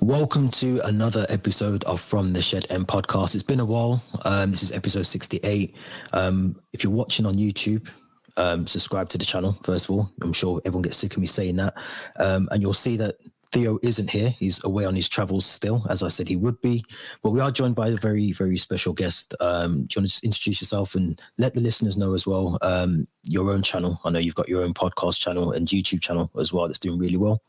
Welcome to another episode of From the Shed End podcast. It's been a while. Um, this is episode 68. Um, if you're watching on YouTube, um, subscribe to the channel, first of all. I'm sure everyone gets sick of me saying that. Um, and you'll see that Theo isn't here. He's away on his travels still, as I said he would be. But we are joined by a very, very special guest. Um, do you want to just introduce yourself and let the listeners know as well um, your own channel? I know you've got your own podcast channel and YouTube channel as well that's doing really well.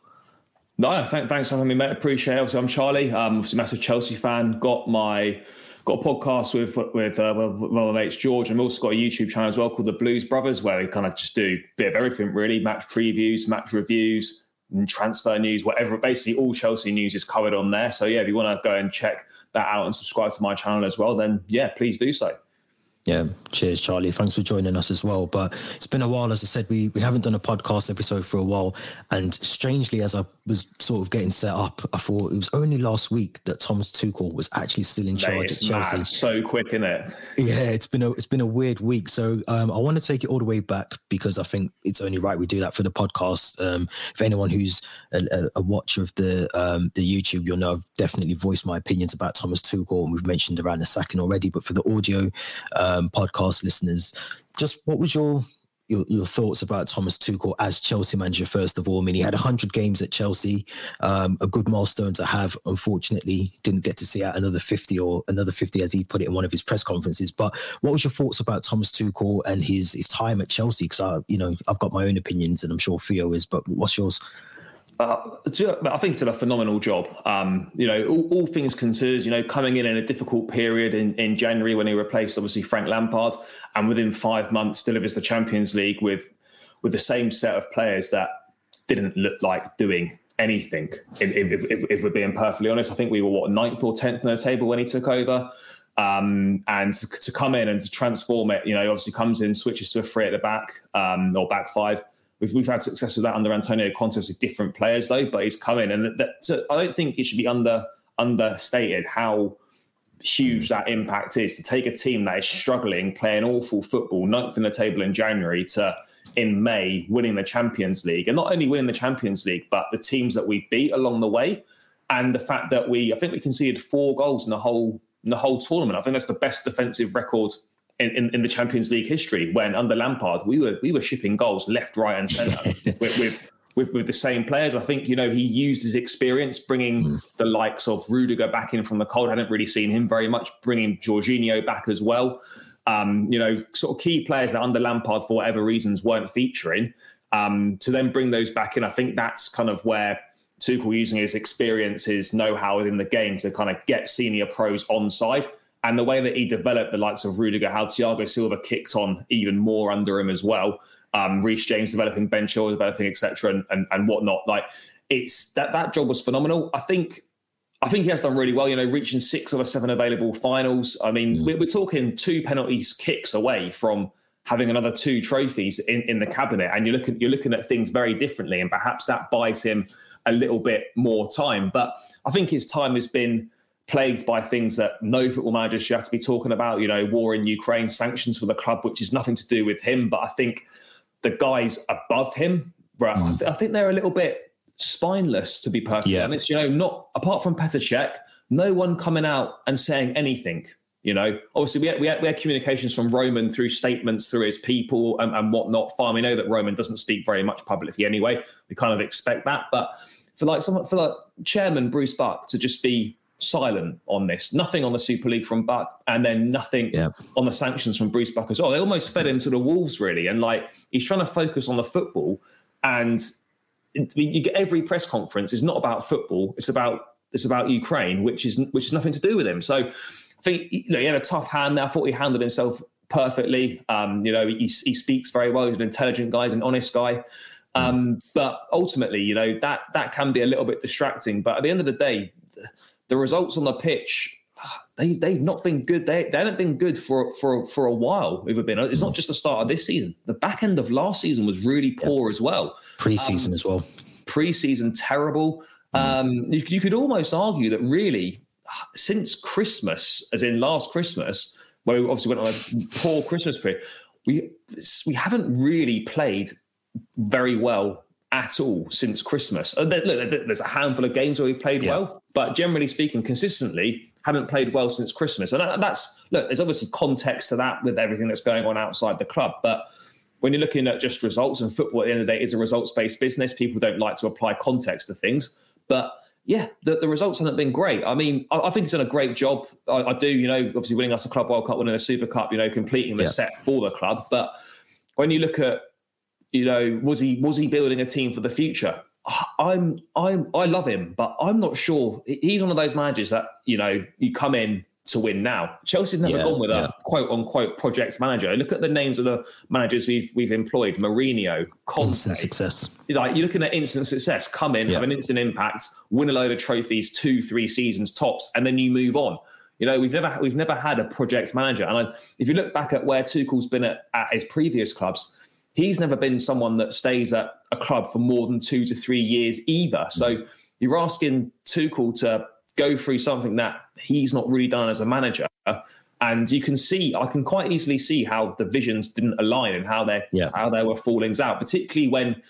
No, th- thanks for having me, mate. Appreciate it. I'm Charlie. I'm a massive Chelsea fan. Got my got a podcast with with uh, one of my mates George. and I've also got a YouTube channel as well called the Blues Brothers, where we kind of just do a bit of everything really: match previews, match reviews, transfer news, whatever. Basically, all Chelsea news is covered on there. So yeah, if you want to go and check that out and subscribe to my channel as well, then yeah, please do so. Yeah, cheers, Charlie. Thanks for joining us as well. But it's been a while, as I said, we we haven't done a podcast episode for a while. And strangely, as I was sort of getting set up, I thought it was only last week that Thomas Tuchel was actually still in Mate, charge at Chelsea. Mad. So quick, isn't it? Yeah, it's been a it's been a weird week. So um, I want to take it all the way back because I think it's only right we do that for the podcast. Um, for anyone who's a, a, watcher of the um, the YouTube, you'll know I've definitely voiced my opinions about Thomas Tuchel, and we've mentioned around the second already. But for the audio. Um, um, podcast listeners, just what was your, your your thoughts about Thomas Tuchel as Chelsea manager? First of all, I mean, he had 100 games at Chelsea, um, a good milestone to have. Unfortunately, didn't get to see out another 50 or another 50, as he put it in one of his press conferences. But what was your thoughts about Thomas Tuchel and his his time at Chelsea? Because I, you know, I've got my own opinions, and I'm sure Theo is. But what's yours? Uh, I think did a phenomenal job. Um, you know, all, all, things considered, you know, coming in in a difficult period in, in January when he replaced obviously Frank Lampard, and within five months delivers the Champions League with with the same set of players that didn't look like doing anything. If, if, if, if we're being perfectly honest, I think we were what ninth or tenth in the table when he took over. Um, and to, to, come in and to transform it, you know, obviously comes in, switches to a three at the back um, or back five We've, we've had success with that under Antonio Conte, with different players though, but he's coming, and that, I don't think it should be under understated how huge that impact is to take a team that is struggling, playing awful football, ninth in the table in January, to in May winning the Champions League, and not only winning the Champions League, but the teams that we beat along the way, and the fact that we, I think we conceded four goals in the whole in the whole tournament. I think that's the best defensive record in, in, in, the Champions League history when under Lampard we were we were shipping goals left, right, and centre with, with, with with the same players. I think you know he used his experience bringing mm. the likes of Rudiger back in from the cold. I hadn't really seen him very much. Bringing Jorginho back as well. Um, you know, sort of key players that under Lampard for whatever reasons weren't featuring. Um, to then bring those back in, I think that's kind of where Tuchel using his experience, his know-how within the game to kind of get senior pros on side and the way that he developed the likes of Rudiger, how Thiago Silva kicked on even more under him as well. Um, Reece James developing, Ben Chilwell developing, etc., and, and and whatnot. Like it's that that job was phenomenal. I think I think he has done really well. You know, reaching six of the seven available finals. I mean, mm. we're, we're talking two penalties kicks away from having another two trophies in, in the cabinet, and you're looking you're looking at things very differently, and perhaps that buys him a little bit more time. But I think his time has been plagued by things that no football manager should have to be talking about. You know, war in Ukraine, sanctions for the club, which is nothing to do with him. But I think the guys above him, right, mm. I, th- I, think they're a little bit spineless, to be perfectly yeah. honest. You know, not apart from Petr Cech, no one coming out and saying anything. You know, obviously we had, we had, we had communications from Roman through statements through his people and, and whatnot. Fine, we know that Roman doesn't speak very much publicly anyway. We kind of expect that, but for like someone for like Chairman Bruce Buck to just be silent on this. Nothing on the Super League from Buck, and then nothing yeah. on the sanctions from Bruce Buck as well. They almost fed him to the wolves, really. And like he's trying to focus on the football, and you get every press conference is not about football. It's about it's about Ukraine, which is which is nothing to do with him. So I think you know, he had a tough hand there. I thought he handled himself perfectly. Um, you know, he, he speaks very well. He's an intelligent guy. He's an honest guy. Um, but ultimately, you know that that can be a little bit distracting. But at the end of the day, the results on the pitch, they they've not been good. They they haven't been good for for for a while. We've been. It's not just the start of this season. The back end of last season was really poor as well. Preseason um, as well. Preseason terrible. Mm. Um, you, you could almost argue that really since Christmas, as in last Christmas, where we obviously went on a poor Christmas period, we we haven't really played very well at all since Christmas. Uh, look, there's a handful of games where we played yeah. well, but generally speaking, consistently haven't played well since Christmas. And that's look, there's obviously context to that with everything that's going on outside the club, but when you're looking at just results and football at the end of the day is a results based business, people don't like to apply context to things. But yeah, the, the results haven't been great. I mean, I, I think he's done a great job. I, I, do, you know, obviously winning us a Club World Cup, winning a Super Cup, you know, completing the yeah. set for the club. But when you look at, you know, was he was he building a team for the future? I'm I'm I love him, but I'm not sure. He's one of those managers that you know you come in to win now. Chelsea's never yeah, gone with yeah. a quote unquote project manager. Look at the names of the managers we've we've employed: Mourinho, Conte. Instant success. Like you're looking at instant success. Come in, yeah. have an instant impact, win a load of trophies, two, three seasons tops, and then you move on. You know, we've never we've never had a project manager. And I, if you look back at where Tuchel's been at, at his previous clubs, he's never been someone that stays at a club for more than two to three years either. So you're asking Tuchel to go through something that he's not really done as a manager. And you can see, I can quite easily see how the visions didn't align and how they yeah. how there were fallings out, particularly when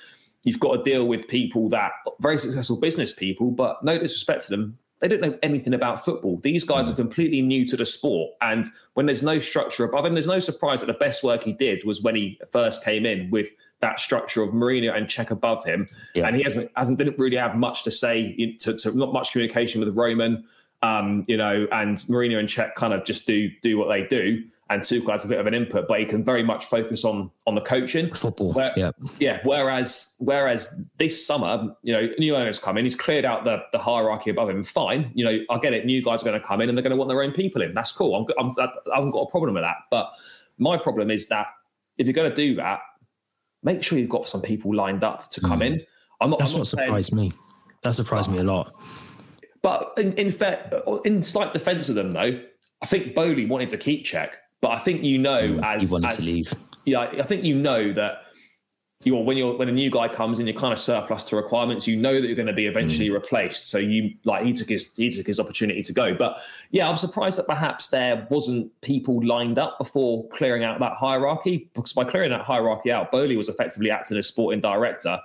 you've got to deal with people that very successful business people, but no disrespect to them, they don't know anything about football. These guys mm. are completely new to the sport. And when there's no structure above him, there's no surprise that the best work he did was when he first came in with that structure of Marina and Cech above him, yeah. and he hasn't hasn't didn't really have much to say to, to not much communication with Roman, um, you know, and Marina and Cech kind of just do do what they do, and Tuchel has a bit of an input, but he can very much focus on on the coaching, football, Where, yeah, yeah. Whereas whereas this summer, you know, new owners come in, he's cleared out the the hierarchy above him. Fine, you know, I get it. New guys are going to come in and they're going to want their own people in. That's cool. I'm, I'm I haven't got a problem with that, but my problem is that if you're going to do that, make sure you've got some people lined up to come mm. in. I'm not. That's I'm not what saying, surprised me. That surprised me a lot. But in, in fair, in slight defence of them, though, I think Boehly wanted to keep Cech, but I think you know mm, as he wanted as, to leave. Yeah, I think you know that you're when you're when a new guy comes in, you're kind of surplus to requirements. You know that you're going to be eventually mm. replaced. So you like he took his he took his opportunity to go. But yeah, I'm surprised that perhaps there wasn't people lined up before clearing out that hierarchy. Because by clearing that hierarchy out, Boehly was effectively acting as sporting director.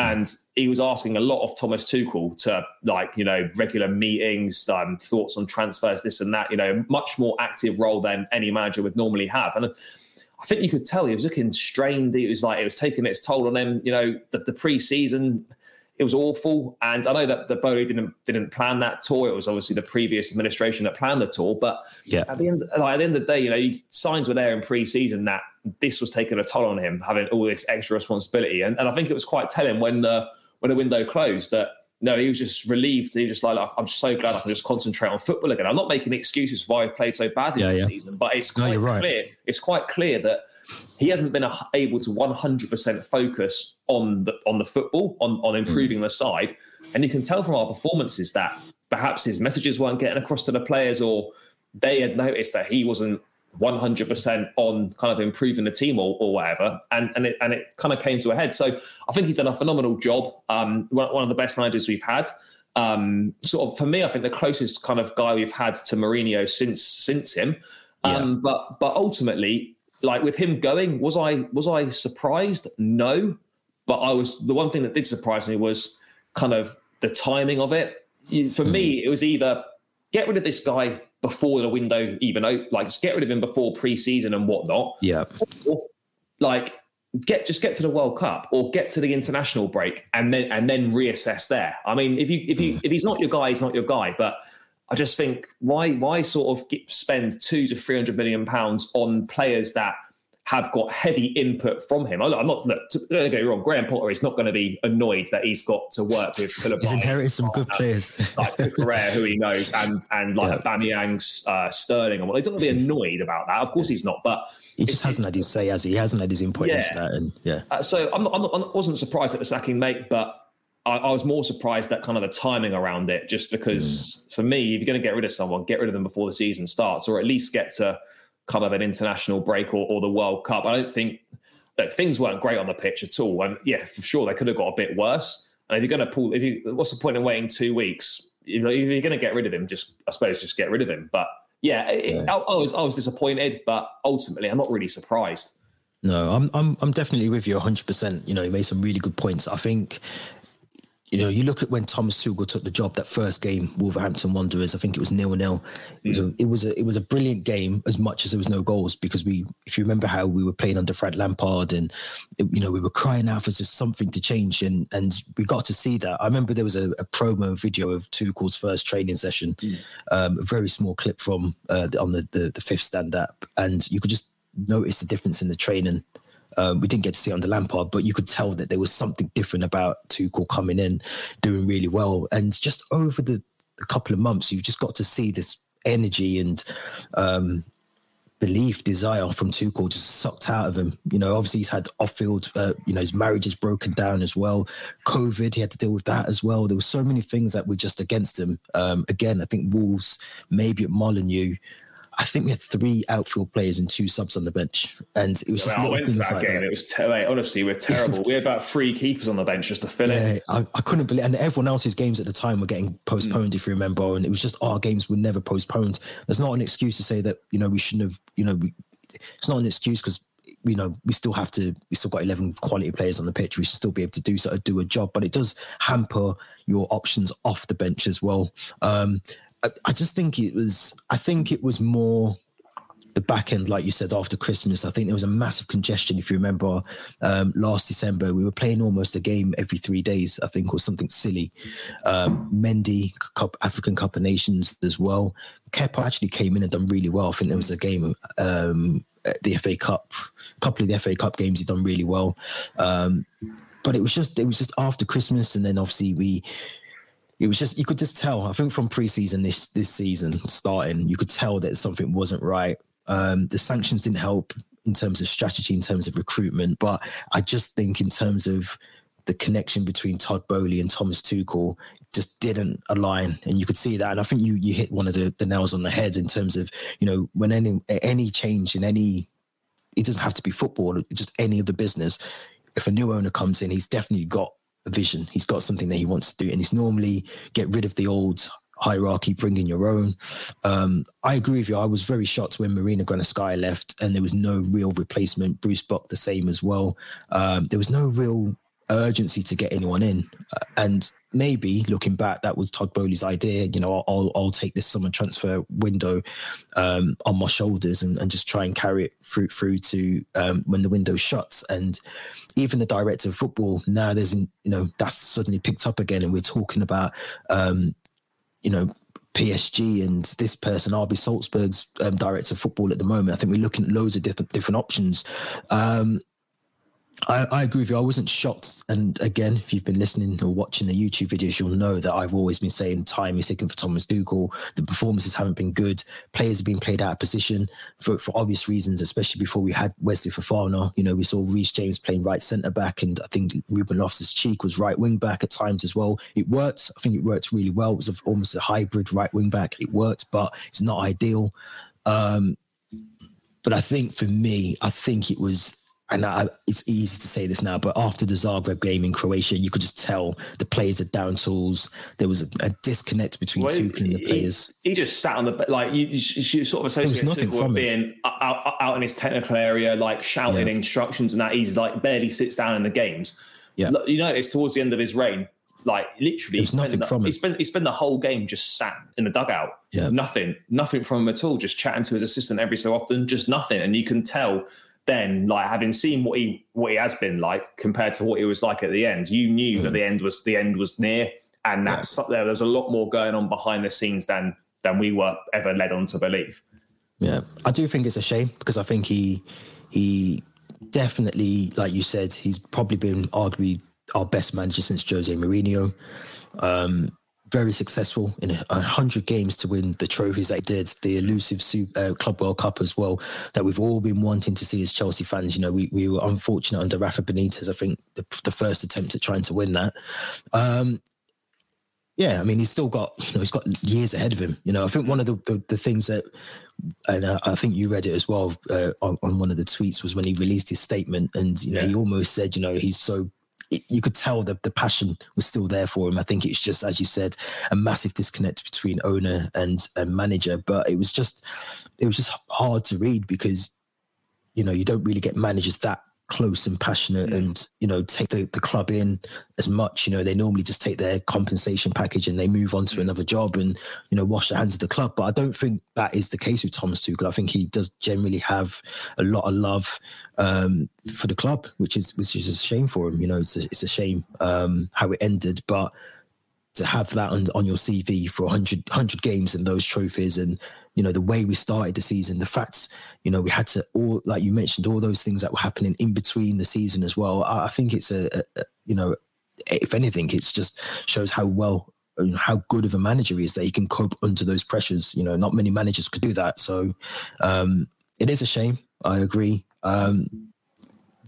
And he was asking a lot of Thomas Tuchel to like, you know, regular meetings, um, thoughts on transfers, this and that, you know, much more active role than any manager would normally have. And I think you could tell he was looking strained. It was like it was taking its toll on him. You know, the, the pre-season it was awful, and I know that the Boehly didn't didn't plan that tour. It was obviously the previous administration that planned the tour. But yeah, at the end, like, at the end of the day, you know, signs were there in pre-season that this was taking a toll on him, having all this extra responsibility. And, and I think it was quite telling when the when the window closed that no, he was just relieved. He was just like, I'm so glad I can just concentrate on football again. I'm not making excuses for why I've played so badly yeah, this yeah. season, but it's quite no, right. clear. It's quite clear that he hasn't been able to 100% focus on the on the football, on on improving mm. the side, and you can tell from our performances that perhaps his messages weren't getting across to the players, or they had noticed that he wasn't 100% on kind of improving the team or, or whatever. And, and, it, and it kind of came to a head. So I think he's done a phenomenal job. Um, one, of the best managers we've had. Um, sort of for me, I think the closest kind of guy we've had to Mourinho since since him. Um, yeah. But but ultimately, like with him going, was I was I surprised? No, but I was. The one thing that did surprise me was kind of the timing of it. For me, hmm. it was either get rid of this guy before the window even open, like just get rid of him before preseason and whatnot. Yeah. Or, like get just get to the World Cup or get to the international break and then and then reassess there. I mean, if you if you if he's not your guy, he's not your guy. But I just think why why sort of get, spend two to three hundred million pounds on players that have got heavy input from him. I'm not, look, don't get me wrong, Graham Potter is not going to be annoyed that he's got to work with Philip. he's inherited some good players. like Correa, who he knows, and and like yeah. Uh, Sterling. And what, he's not going to be annoyed about that. Of course he's not, but he just hasn't had his say, has he? He hasn't had his input yeah. into that. And yeah. Uh, so I'm not, I'm not, I wasn't surprised at the sacking, mate, but I, I, was more surprised at kind of the timing around it, just because mm. for me, if you're going to get rid of someone, get rid of them before the season starts, or at least get to kind of an international break or, or the World Cup. I don't think that things weren't great on the pitch at all. And yeah, for sure they could have got a bit worse. And if you're going to pull, if you, what's the point in waiting two weeks? If you're going to get rid of him, just I suppose just get rid of him. But yeah, it, I, I, was I was disappointed, but ultimately I'm not really surprised. No, I'm I'm I'm definitely with you 100. percent You know, you made some really good points. I think you know, you look at when Thomas Tuchel took the job that first game, Wolverhampton Wanderers. I think it was nil nil. It was a mm. it was a it was a brilliant game as much as there was no goals because we, if you remember how we were playing under Frank Lampard and you know we were crying out for just something to change and and we got to see that. I remember there was a, a promo video of Tuchel's first training session, mm. um, a very small clip from uh, on the, the the fifth stand up, and you could just notice the difference in the training um, we didn't get to see it under Lampard, but you could tell that there was something different about Tuchel coming in, doing really well. And just over the, the couple of months, you just got to see this energy and um, belief, desire from Tuchel just sucked out of him. You know, obviously he's had off-field, uh, you know, his marriage is broken down as well. COVID, he had to deal with that as well. There were so many things that were just against him. Um, again, I think Wolves, maybe at Molineux, I think we had three outfield players and two subs on the bench, and it was just. I went to that like game. That. It was ter- mate, honestly, we're terrible. we had about three keepers on the bench just to fill yeah, it. I, I couldn't believe, and everyone else's games at the time were getting postponed. Mm. If you remember, and it was just our games were never postponed. There's not an excuse to say that you know we shouldn't have. You know, we, it's not an excuse because you know we still have to we still got 11 quality players on the pitch we should still be able to do so do a job but it does hamper your options off the bench as well um I, I just think it was i think it was more the back end, like you said, after Christmas, I think there was a massive congestion. If you remember, um, last December, we were playing almost a game every three days, I think, or something silly. Um, Mendy, Cup, African Cup of Nations as well. Kepa actually came in and done really well. I think there was a game, um, the FA Cup, a couple of the FA Cup games, he done really well. Um, but it was just, it was just after Christmas, and then obviously we it was just you could just tell. I think from preseason this this season starting, you could tell that something wasn't right. Um, the sanctions didn't help in terms of strategy, in terms of recruitment, but I just think in terms of the connection between Todd Boehly and Thomas Tuchel just didn't align, and you could see that. And I think you you hit one of the, the nails on the head in terms of you know when any any change in any it doesn't have to be football, just any of the business. If a new owner comes in, he's definitely got a vision. He's got something that he wants to do, and he's normally get rid of the old hierarchy, bringing your own. Um, I agree with you. I was very shocked when Marina Granovskaya left and there was no real replacement. Bruce Buck the same as well. Um, there was no real urgency to get anyone in. Uh, and maybe looking back, that was Todd Boehly's idea. You know, I'll, I'll take this summer transfer window um, on my shoulders and, and, just try and carry it through through to um, when the window shuts. And even the director of football now, there's you know that's suddenly picked up again, and we're talking about um, you know, PSG and this person, RB Salzburg's um, director of football at the moment. I think we're looking at loads of different different options. Um, I, I, agree with you. I wasn't shocked. And again, if you've been listening or watching the YouTube videos, you'll know that I've always been saying time is ticking for Thomas Tuchel. The performances haven't been good. Players have been played out of position for, for obvious reasons, especially before we had Wesley Fofana. You know, we saw Reece James playing right centre back, and I think Ruben Loftus Cheek was right wing back at times as well. It worked. I think it worked really well. It was almost a hybrid right wing back. It worked, but it's not ideal. Um, but I think for me, I think it was and I, it's easy to say this now, but after the Zagreb game in Croatia, you could just tell the players are down tools. There was a, a disconnect between well, Tuchel and the players. He, he, just sat on the like you, you sort of associate Tuchel with being out, out, in his technical area, like shouting yeah. instructions and that. He's like barely sits down in the games. Yeah, you know, it's towards the end of his reign. Like literally, There's nothing the, from he spent he spent the whole game just sat in the dugout. Yeah, nothing, nothing from him at all. Just chatting to his assistant every so often, just nothing. And you can tell then like having seen what he what he has been like compared to what he was like at the end, you knew mm. that the end was the end was near, and that's yeah. there. There's a lot more going on behind the scenes than than we were ever led on to believe. Yeah, I do think it's a shame because I think he he definitely, like you said, he's probably been arguably our best manager since Jose Mourinho. Um, very successful in a hundred games to win the trophies they did, the elusive Super, uh, Club World Cup as well, that we've all been wanting to see as Chelsea fans. You know, we, we were unfortunate under Rafa Benitez. I think the, the first attempt at trying to win that. Um, yeah, I mean, he's still got you know he's got years ahead of him. You know, I think one of the the, the things that, and uh, I think you read it as well uh, on, on, one of the tweets was when he released his statement, and you know yeah. he almost said, you know, he's so it, you could tell that the passion was still there for him. I think it's just, as you said, a massive disconnect between owner and, and manager. But it was just, it was just hard to read because you know, you don't really get managers that close and passionate mm. and you know take the, the club in as much. You know they normally just take their compensation package and they move on to mm. another job and you know wash their hands of the club. But i don't think that is the case with thomas tuchel. I think he does generally have a lot of love um, for the club which is which is a shame for him. You know it's a, it's a shame um, how it ended. But to have that on, on your cv for 100 100 games and those trophies and you know the way we started the season the facts you know we had to all like you mentioned all those things that were happening in between the season as well. I, I think it's a, a, a, you know if anything it's just shows how well how good of a manager he is that he can cope under those pressures. You know not many managers could do that. So um it is a shame. I agree. Um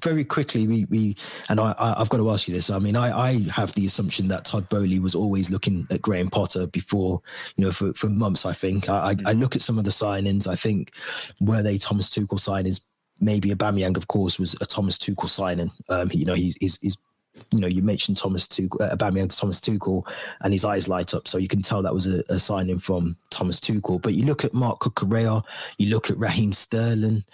very quickly, we, we and I, I, have got to ask you this. I mean, I, I have the assumption that Todd Boehly was always looking at Graham Potter before, you know, for, for months. I think I, I, I look at some of the signings. I think were they Thomas Tuchel signings? Maybe Aubameyang, of course, was a Thomas Tuchel signing. Um, you know, he's, he's, he's you know, you mentioned Thomas Tuchel, uh, Aubameyang to Thomas Tuchel, and his eyes light up. So you can tell that was a, a signing from Thomas Tuchel. But you look at Marc Cucurella, you look at Raheem Sterling,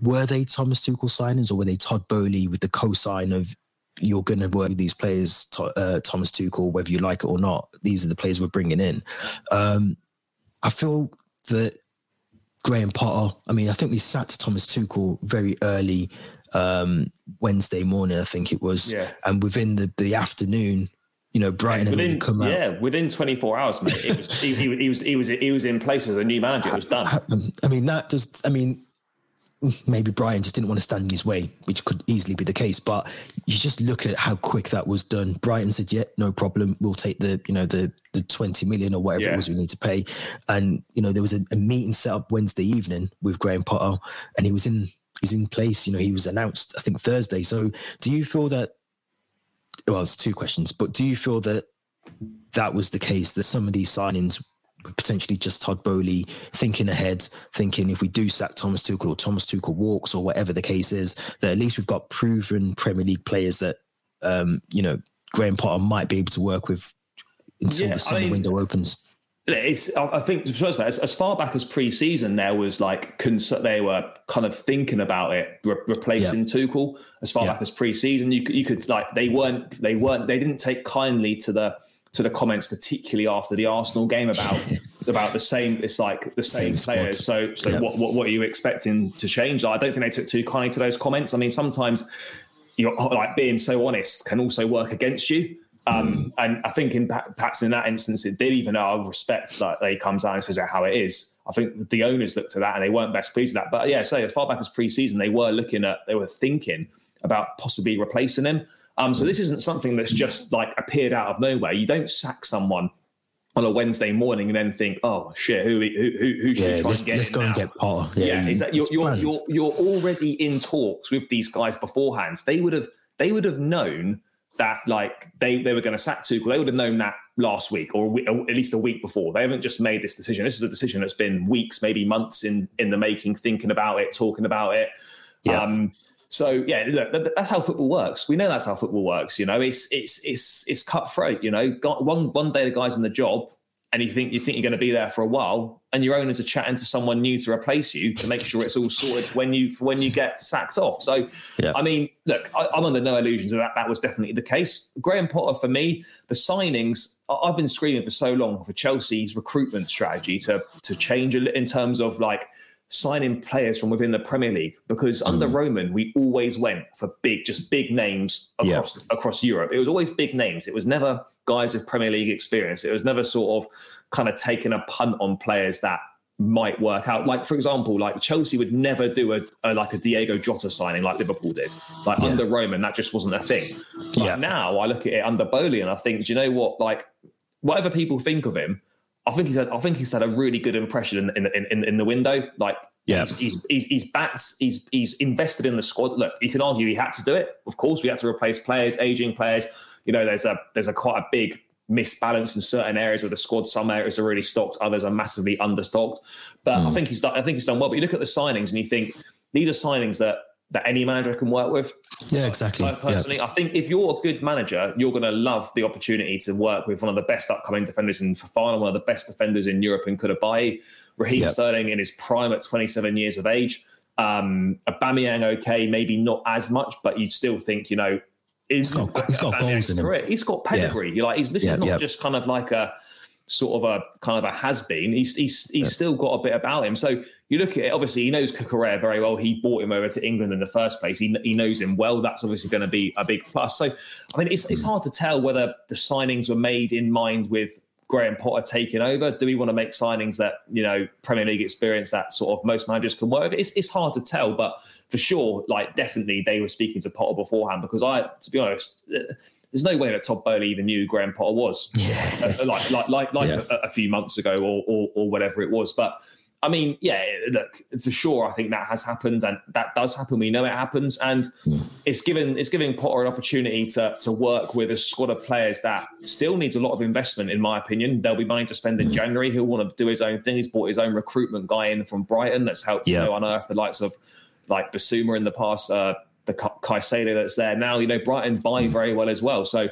were they Thomas Tuchel signings or were they Todd Boehly with the co-sign of you're going to work with these players, uh, Thomas Tuchel, whether you like it or not. These are the players we're bringing in. Um, I feel that Graham Potter. I mean, I think we sat to Thomas Tuchel very early um, Wednesday morning. I think it was, yeah. and within the the afternoon. You know, Brighton within, had come out. Yeah, within 24 hours, mate. It was, he, he, he, was he was he was in place as a new manager. It was done. I mean, that does. I mean, maybe Brighton just didn't want to stand in his way, which could easily be the case. But you just look at how quick that was done. Brighton said, "Yeah, no problem. We'll take the you know the the twenty million or whatever yeah. it was we need to pay." And you know there was a, a, meeting set up Wednesday evening with Graham Potter, and he was in he's in place. You know he was announced I think Thursday. So do you feel that? Well, it's two questions, but do you feel that that was the case that some of these signings potentially just Todd Boehly thinking ahead, thinking if we do sack Thomas Tuchel or Thomas Tuchel walks or whatever the case is, that at least we've got proven Premier League players that um, you know Graham Potter might be able to work with until yeah, the summer I mean, window opens. It's, I think, as, as far back as pre-season, there was like they were kind of thinking about it, re- replacing yeah. Tuchel. As far yeah. back as pre-season, you could, you could like they weren't, they weren't, they didn't take kindly to the to the comments, particularly after the Arsenal game about it's about the same. It's like the same, same players. So, so what, what what are you expecting to change? I don't think they took too kindly to those comments. I mean, sometimes you're like being so honest can also work against you. Um, mm. And I think in perhaps in that instance, it did. Even though I respect that they comes out and says how it is. I think the owners looked at that and they weren't best pleased with that. But yeah, say as far back as pre-season, they were looking at, they were thinking about possibly replacing him. Um, so this isn't something that's just like appeared out of nowhere. You don't sack someone on a Wednesday morning and then think, oh shit, who who who, who should yeah, try let's, and get? Let's go now? and get Potter. Yeah, yeah exactly. You're you're, you're you're already in talks with these guys beforehand. They would have they would have known that like they they were going to sack Tuchel. They would have known that last week or, or, at least a week before. They haven't just made this decision. This is a decision that's been weeks, maybe months in in the making, thinking about it, talking about it. Yeah. Um, so yeah, look, that's how football works. We know that's how football works. You know, it's it's it's it's cutthroat. You know, one one day the guy's in the job, and you think you think you're going to be there for a while, and your owners are chatting to chat into someone new to replace you to make sure it's all sorted when you when you get sacked off. So, yeah. I mean, look, I, am under no illusions that that was definitely the case. Graham Potter, for me, the signings I've been screaming for so long for Chelsea's recruitment strategy to to change in terms of like signing players from within the Premier League because mm. under Roman we always went for big, just big names across yeah. across Europe. It was always big names. It was never guys with Premier League experience. It was never sort of kind of taking a punt on players that might work out. Like for example, like Chelsea would never do a, a like a Diego Jota signing like Liverpool did. Like yeah. under Roman, that just wasn't a thing. But yeah. now I look at it under Boehly and I think, do you know what? Like whatever people think of him, I think he's had, I think he's had a really good impression in in, in, in the window. Like yeah, he's, he's he's he's backed, he's he's invested in the squad. Look, you can argue he had to do it. Of course, we had to replace players, aging players. You know, there's a there's a quite a big misbalance in certain areas of the squad. Some areas are really stocked, others are massively understocked. But mm. I think he's done. I think he's done well. But you look at the signings and you think these are signings that that any manager can work with. Yeah, exactly. Personally, yeah. I think if you're a good manager, you're going to love the opportunity to work with one of the best upcoming defenders in Fofana, one of the best defenders in Europe in Koulibaly, Raheem yep. Sterling in his prime at 27 years of age. Um, Aubameyang, okay, maybe not as much, but you still think, you know, he's got, he's got goals in him. He's got pedigree. Yeah. You're like, he's, this yeah, is not yeah. just kind of like a sort of a kind of a has been. He's he's he's still got a bit about him. So you look at it. Obviously, he knows Cucurella very well. He brought him over to England in the first place. He he knows him well. That's obviously going to be a big plus. So I mean, it's it's hmm. hard to tell whether the signings were made in mind with Graham Potter taking over? Do we want to make signings that you know Premier League experience that sort of most managers can work with? It's, it's hard to tell, but for sure, like definitely they were speaking to Potter beforehand because I, to be honest, uh, there's no way that Todd Boehly even knew Graham Potter was, yeah. uh, like like like like yeah. a, a, few months ago or, or or whatever it was, but I mean, yeah, look, for sure, I think that has happened, and that does happen. We know it happens, and mm. it's given it's giving Potter an opportunity to to work with a squad of players that still needs a lot of investment, in my opinion. There'll be money to spend in hmm. January. He'll want to do his own thing. He's brought his own recruitment guy in from Brighton that's helped yeah. you know unearth the likes of like Bissouma in the past, uh, the Caicedo that's there now. You know, Brighton buy hmm. very well as well, so yeah.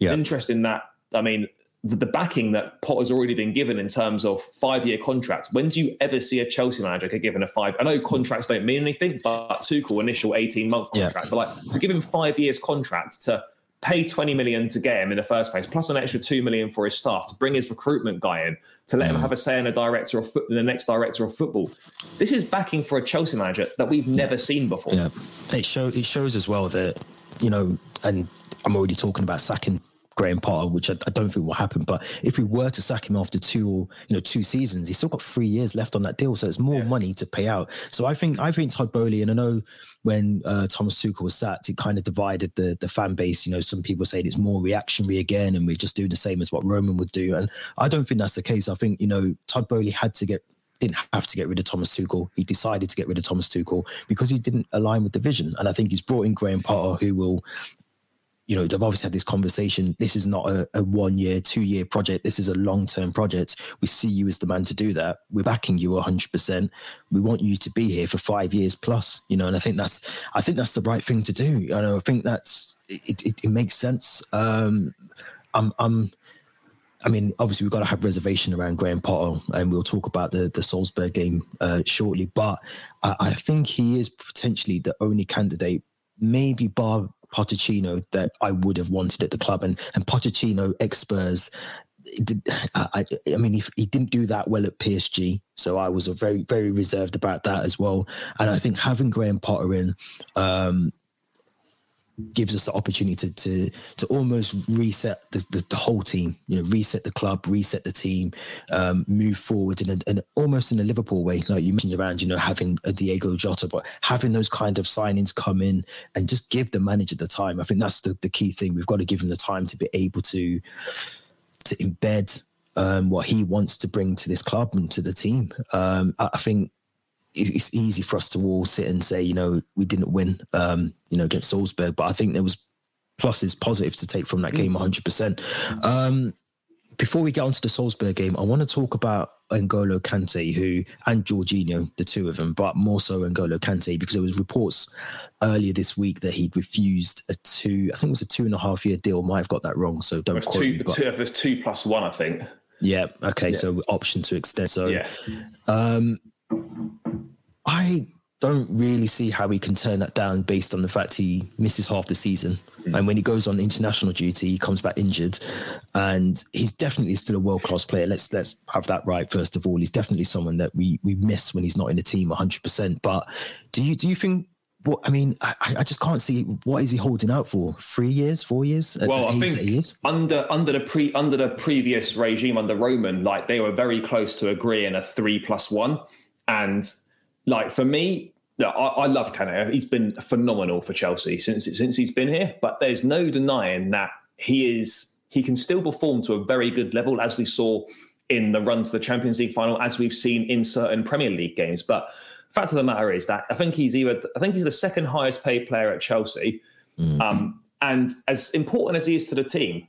it's interesting that I mean, the, the backing that Potter's already been given in terms of five year contracts. When do you ever see a Chelsea manager get given a five? I know contracts don't mean anything, but Tuchel initial eighteen month contract, yeah. but like to give him five years contract to pay 20 million to get him in the first place, plus an extra 2 million for his staff to bring his recruitment guy in, to let mm. him have a say in a director of foot, the next director of football. This is backing for a Chelsea manager that we've never seen before. Yeah. It show it shows as well that, you know, and I'm already talking about sacking Graham Potter, which I, I, don't think will happen. But if we were to sack him after two or you know two seasons, he's still got three years left on that deal, so it's more yeah. money to pay out. So I think I think Todd Boehly, and I know when uh, Thomas Tuchel was sacked, it kind of divided the the fan base. You know, some people saying it's more reactionary again, and we're just do the same as what Roman would do, and I don't think that's the case. I think you know Todd Boehly had to get didn't have to get rid of Thomas Tuchel. He decided to get rid of Thomas Tuchel because he didn't align with the vision. And I think he's brought in Graham Potter, who will you know, they've obviously had this conversation. This is not a, a one year, two year project. This is a long term project. We see you as the man to do that. We're backing you 100%. We want you to be here for five years plus, you know, and I think that's, I think that's the right thing to do. Know, I think that's, it, it, it makes sense. Um, I'm, I'm, I mean, obviously we've got to have reservation around Graham Potter, and we'll talk about the the Salzburg game uh, shortly. But I, I, think he is potentially the only candidate, maybe bar Pochettino that I would have wanted at the club, and and Pochettino ex Spurs. I, I, mean, he, he didn't do that well at PSG, so I was very, very reserved about that as well. And I think having Graham Potter in, um, gives us the opportunity to to, to almost reset the, the, the, whole team, you know, reset the club, reset the team, um, move forward in, a, almost in a Liverpool way, like you mentioned around, you know, having a Diego Jota, but having those kind of signings come in and just give the manager the time. I think that's the, the key thing. We've got to give him the time to be able to to embed um, what he wants to bring to this club and to the team. Um, I, I think it's easy for us to all sit and say, you know, we didn't win, um, you know, against Salzburg, but I think there was pluses, positives to take from that game, 100%. Mm. Um, before we get onto the Salzburg game, I want to talk about N'Golo Kante, who and Jorginho, the two of them, but more so N'Golo Kante, because there was reports earlier this week that he'd refused a two, I think it was a two and a half year deal. Might have got that wrong, so don't quote two, me. But... Two, it was two plus one, I think. Yeah. Okay. Yeah. So option to extend. So, yeah. Um, I don't really see how he can turn that down based on the fact he misses half the season. Mm. And when he goes on international duty, he comes back injured. And he's definitely still a world class player. Let's let's have that right first of all. He's definitely someone that we we miss when he's not in the team 100. percent But do you do you think? What I mean, I, I just can't see what is he holding out for? Three years, four years? Well, I think under under the pre under the previous regime under Roman, like they were very close to agreeing a three plus one, and like for me, I, I love Kante. He's been phenomenal for Chelsea since since he's been here. But there's no denying that he is he can still perform to a very good level, as we saw in the run to the Champions League final, as we've seen in certain Premier League games. But fact of the matter is that I think he's either I think he's the second highest paid player at Chelsea. Mm. Um, and as important as he is to the team,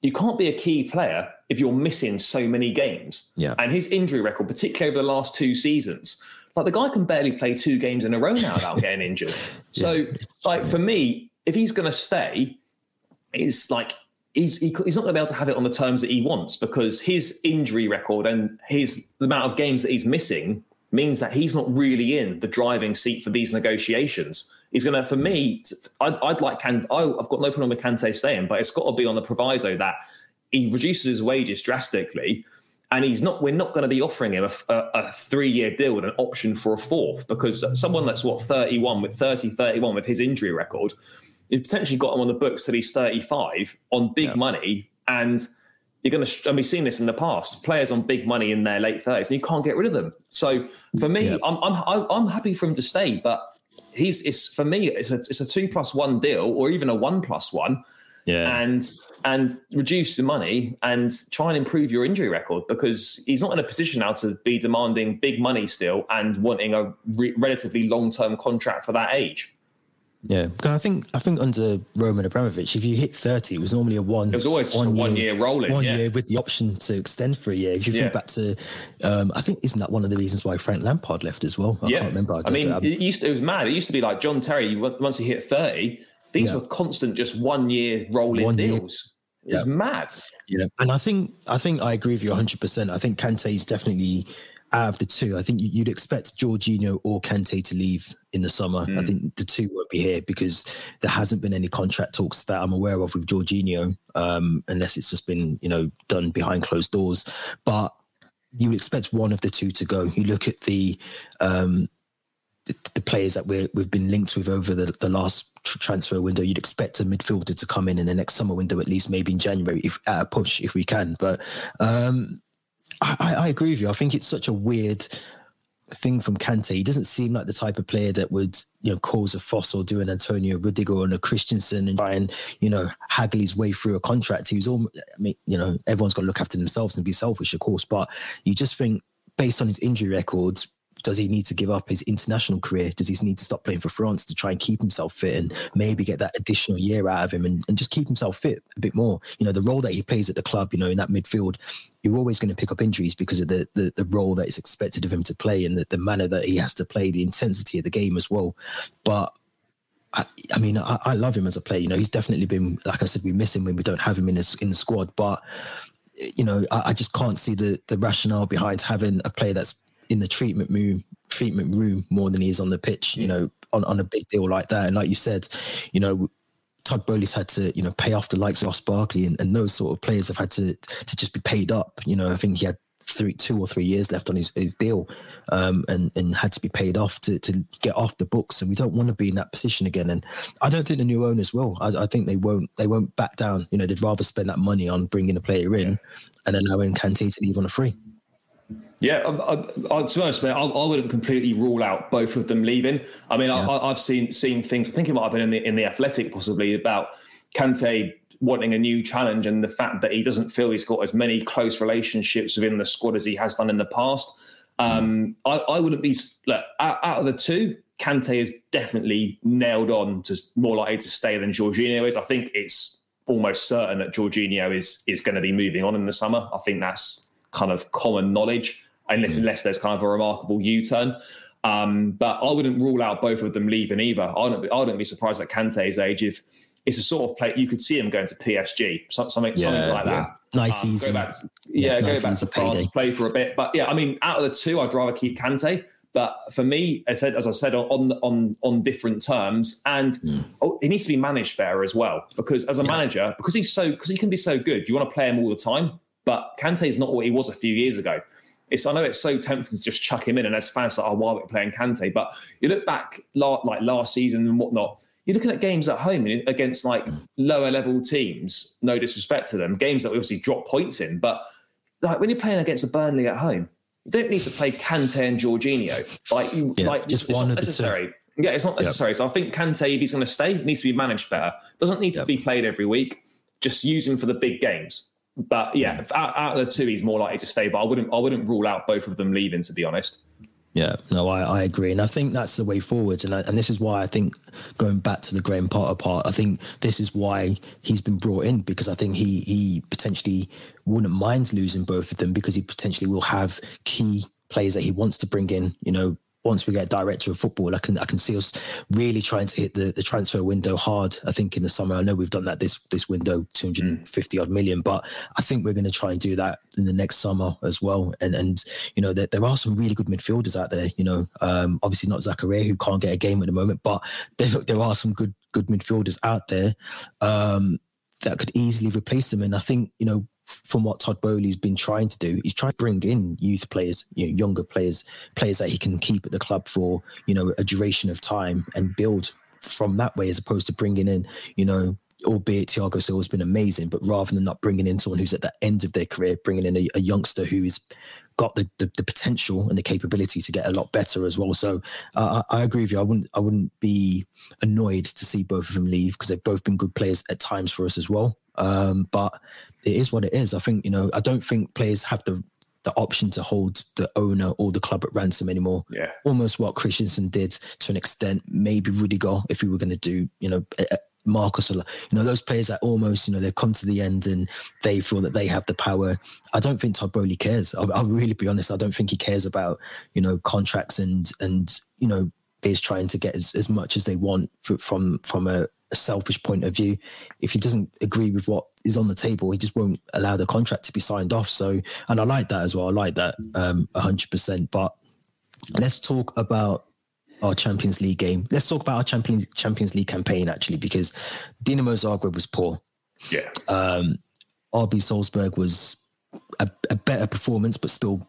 you can't be a key player if you're missing so many games. Yeah. And his injury record, particularly over the last two seasons, like the guy can barely play two games in a row now without getting injured. So, yeah, like for me, if he's going to stay, it's like he's he, he's not going to be able to have it on the terms that he wants because his injury record and his the amount of games that he's missing means that he's not really in the driving seat for these negotiations. He's going to, for me, I'd, I'd like Kante. I've got no problem with Kante staying, but it's got to be on the proviso that he reduces his wages drastically. And he's not. We're not going to be offering him a, a, a three-year deal with an option for a fourth because someone that's what 31 with 30, 31 with his injury record, you've potentially got him on the books that he's 35 on big yeah. money and you're going to, and we've seen this in the past, players on big money in their late 30s, and you can't get rid of them. So for me, yeah. I'm, I'm, I'm happy for him to stay, but he's, it's for me, it's a, it's a two plus one deal or even a one plus one. Yeah. And, and reduce the money and try and improve your injury record because he's not in a position now to be demanding big money still and wanting a re- relatively long term contract for that age. Yeah, I think I think under Roman Abramovich, if you hit thirty, it was normally a one. It was always one, one year, year, rolling. One yeah. year with the option to extend for a year. If you yeah. think back to, um, I think isn't that one of the reasons why Frank Lampard left as well? I yeah. can't remember. I, I mean, it, used to, it was mad. It used to be like John Terry. Once he hit thirty, these yeah. were constant, just one year rolling one deals. Year. It was mad. Yeah, and I think I think I agree with you 100. percent I think Kante is definitely out of the two, I think you'd expect Jorginho or Kante to leave in the summer. Mm. I think the two won't be here because there hasn't been any contract talks that I'm aware of with Jorginho, um, unless it's just been you know done behind closed doors. But you would expect one of the two to go. You look at the um, the, players that we have been linked with over the, the last transfer window. You'd expect a midfielder to come in in the next summer window, at least maybe in January, if at a push, if we can. But um, I, I, agree with you. I think it's such a weird thing from Kante. He doesn't seem like the type of player that would, you know, cause a fuss or do an Antonio Rudiger or a Christensen and try and, you know, haggle his way through a contract. He was all, I mean, you know, everyone's got to look after themselves and be selfish, of course. But you just think, based on his injury records, does he need to give up his international career? Does he need to stop playing for France to try and keep himself fit and maybe get that additional year out of him and, and just keep himself fit a bit more? You know, the role that he plays at the club, you know, in that midfield, you're always going to pick up injuries because of the, the, the role that is expected of him to play and the, the manner that he has to play, the intensity of the game as well. But I, I, mean, I, I, love him as a player. You know, he's definitely been, like I said, we miss him when we don't have him in, the in the squad. But you know, I, I, just can't see the the rationale behind having a player that's in the treatment room treatment room more than he is on the pitch you know on, on a big deal like that and like you said you know Todd Boehly's had to, you know, pay off the likes of Ross Barkley and, and those sort of players have had to to just be paid up. You know, I think he had three, two or three years left on his, his deal, um, and and had to be paid off to to get off the books. And we don't want to be in that position again. And I don't think the new owners will. I, I think they won't. They won't back down. You know, they'd rather spend that money on bringing a player in yeah. and allowing Kante to leave on a free. Yeah, I, I, to be honest, mate, I, I, wouldn't completely rule out both of them leaving. I mean, yeah. I, have seen seen things. I think it might have been in the in the Athletic, possibly about Kante wanting a new challenge and the fact that he doesn't feel he's got as many close relationships within the squad as he has done in the past. Um, mm. I, I, wouldn't be look out, out, of the two. Kante is definitely nailed on to more likely to stay than Jorginho is. I think it's almost certain that Jorginho is is going to be moving on in the summer. I think that's kind of common knowledge unless, mm. unless there's kind of a remarkable U-turn. Um, but I wouldn't rule out both of them leaving either. I wouldn't be, I wouldn't be surprised at Kante's age if it's a sort of play you could see him going to PSG, something, yeah, something like that. Nice um, easy. Go back to, yeah, yeah, nice go back to France, payday. play for a bit. But yeah, I mean, out of the two, I'd rather keep Kante. But for me, I said, as I said, on on on different terms, and mm. oh, he needs to be managed better as well. Because as a yeah. manager, because he's so because he can be so good, you want to play him all the time. But Kante is not what he was a few years ago it's I know it's so tempting to just chuck him in, and as fans like, oh, why are we playing Kante? But you look back like last season and whatnot. You're looking at games at home against like lower level teams. No disrespect to them, games that we obviously drop points in. But like when you're playing against a Burnley at home, you don't need to play Kante and Jorginho. Like, you, yeah, like just one of necessary. the two. Yeah, it's not necessary. Yep. So I think Kante, if he's going to stay, needs to be managed better. Doesn't need to yep. be played every week. Just use him for the big games. But yeah, out, out, of the two, he's more likely to stay. But I wouldn't, I wouldn't rule out both of them leaving. To be honest. Yeah, no, I, I agree, and I think that's the way forward. And I, and this is why I think going back to the Graham Potter part, I think this is why he's been brought in because I think he he potentially wouldn't mind losing both of them because he potentially will have key players that he wants to bring in. You know, once we get director of football, I can I can see us really trying to hit the, the transfer window hard. I think in the summer, I know we've done that this this window, two hundred and fifty odd million, but I think we're going to try and do that in the next summer as well. And and you know there, there are some really good midfielders out there. You know, um, obviously not Zakaria who can't get a game at the moment, but there there are some good good midfielders out there um, that could easily replace them. And I think you know from what Todd Boehly's been trying to do, he's trying to bring in youth players, you know, younger players, players that he can keep at the club for, you know, a duration of time and build from that way, as opposed to bringing in, you know, albeit Thiago Silva's been amazing, but rather than not bringing in someone who's at the end of their career, bringing in a, a youngster who's got the, the, the potential and the capability to get a lot better as well. So uh, I, I agree with you. I wouldn't I wouldn't be annoyed to see both of them leave because they've both been good players at times for us as well. Um, but it is what it is. I think you know I don't think players have the the option to hold the owner or the club at ransom anymore. Yeah, almost what Christensen did to an extent. Maybe Rudiger, if we were going to do, you know, Marcus, you know, those players that almost, you know, they've come to the end and they feel that they have the power. I don't think Todd Boehly cares. I'll, I'll really be honest. I don't think he cares about, you know, contracts and and you know, is trying to get as, as much as they want from from a, a selfish point of view. If he doesn't agree with what is on the table, he just won't allow the contract to be signed off. So, and I like that as well. I like that um, 100%. But let's talk about our Champions League game. Let's talk about our Champions Champions League campaign actually, because Dinamo Zagreb was poor. Yeah. Um, RB Salzburg was a, a better performance, but still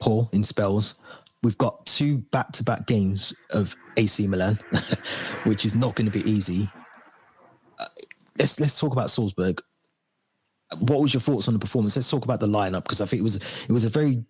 poor in spells. We've got two back-to-back games of AC Milan, which is not going to be easy. Uh, let's let's talk about Salzburg. What was your thoughts on the performance? Let's talk about the lineup because I think it was it was a very.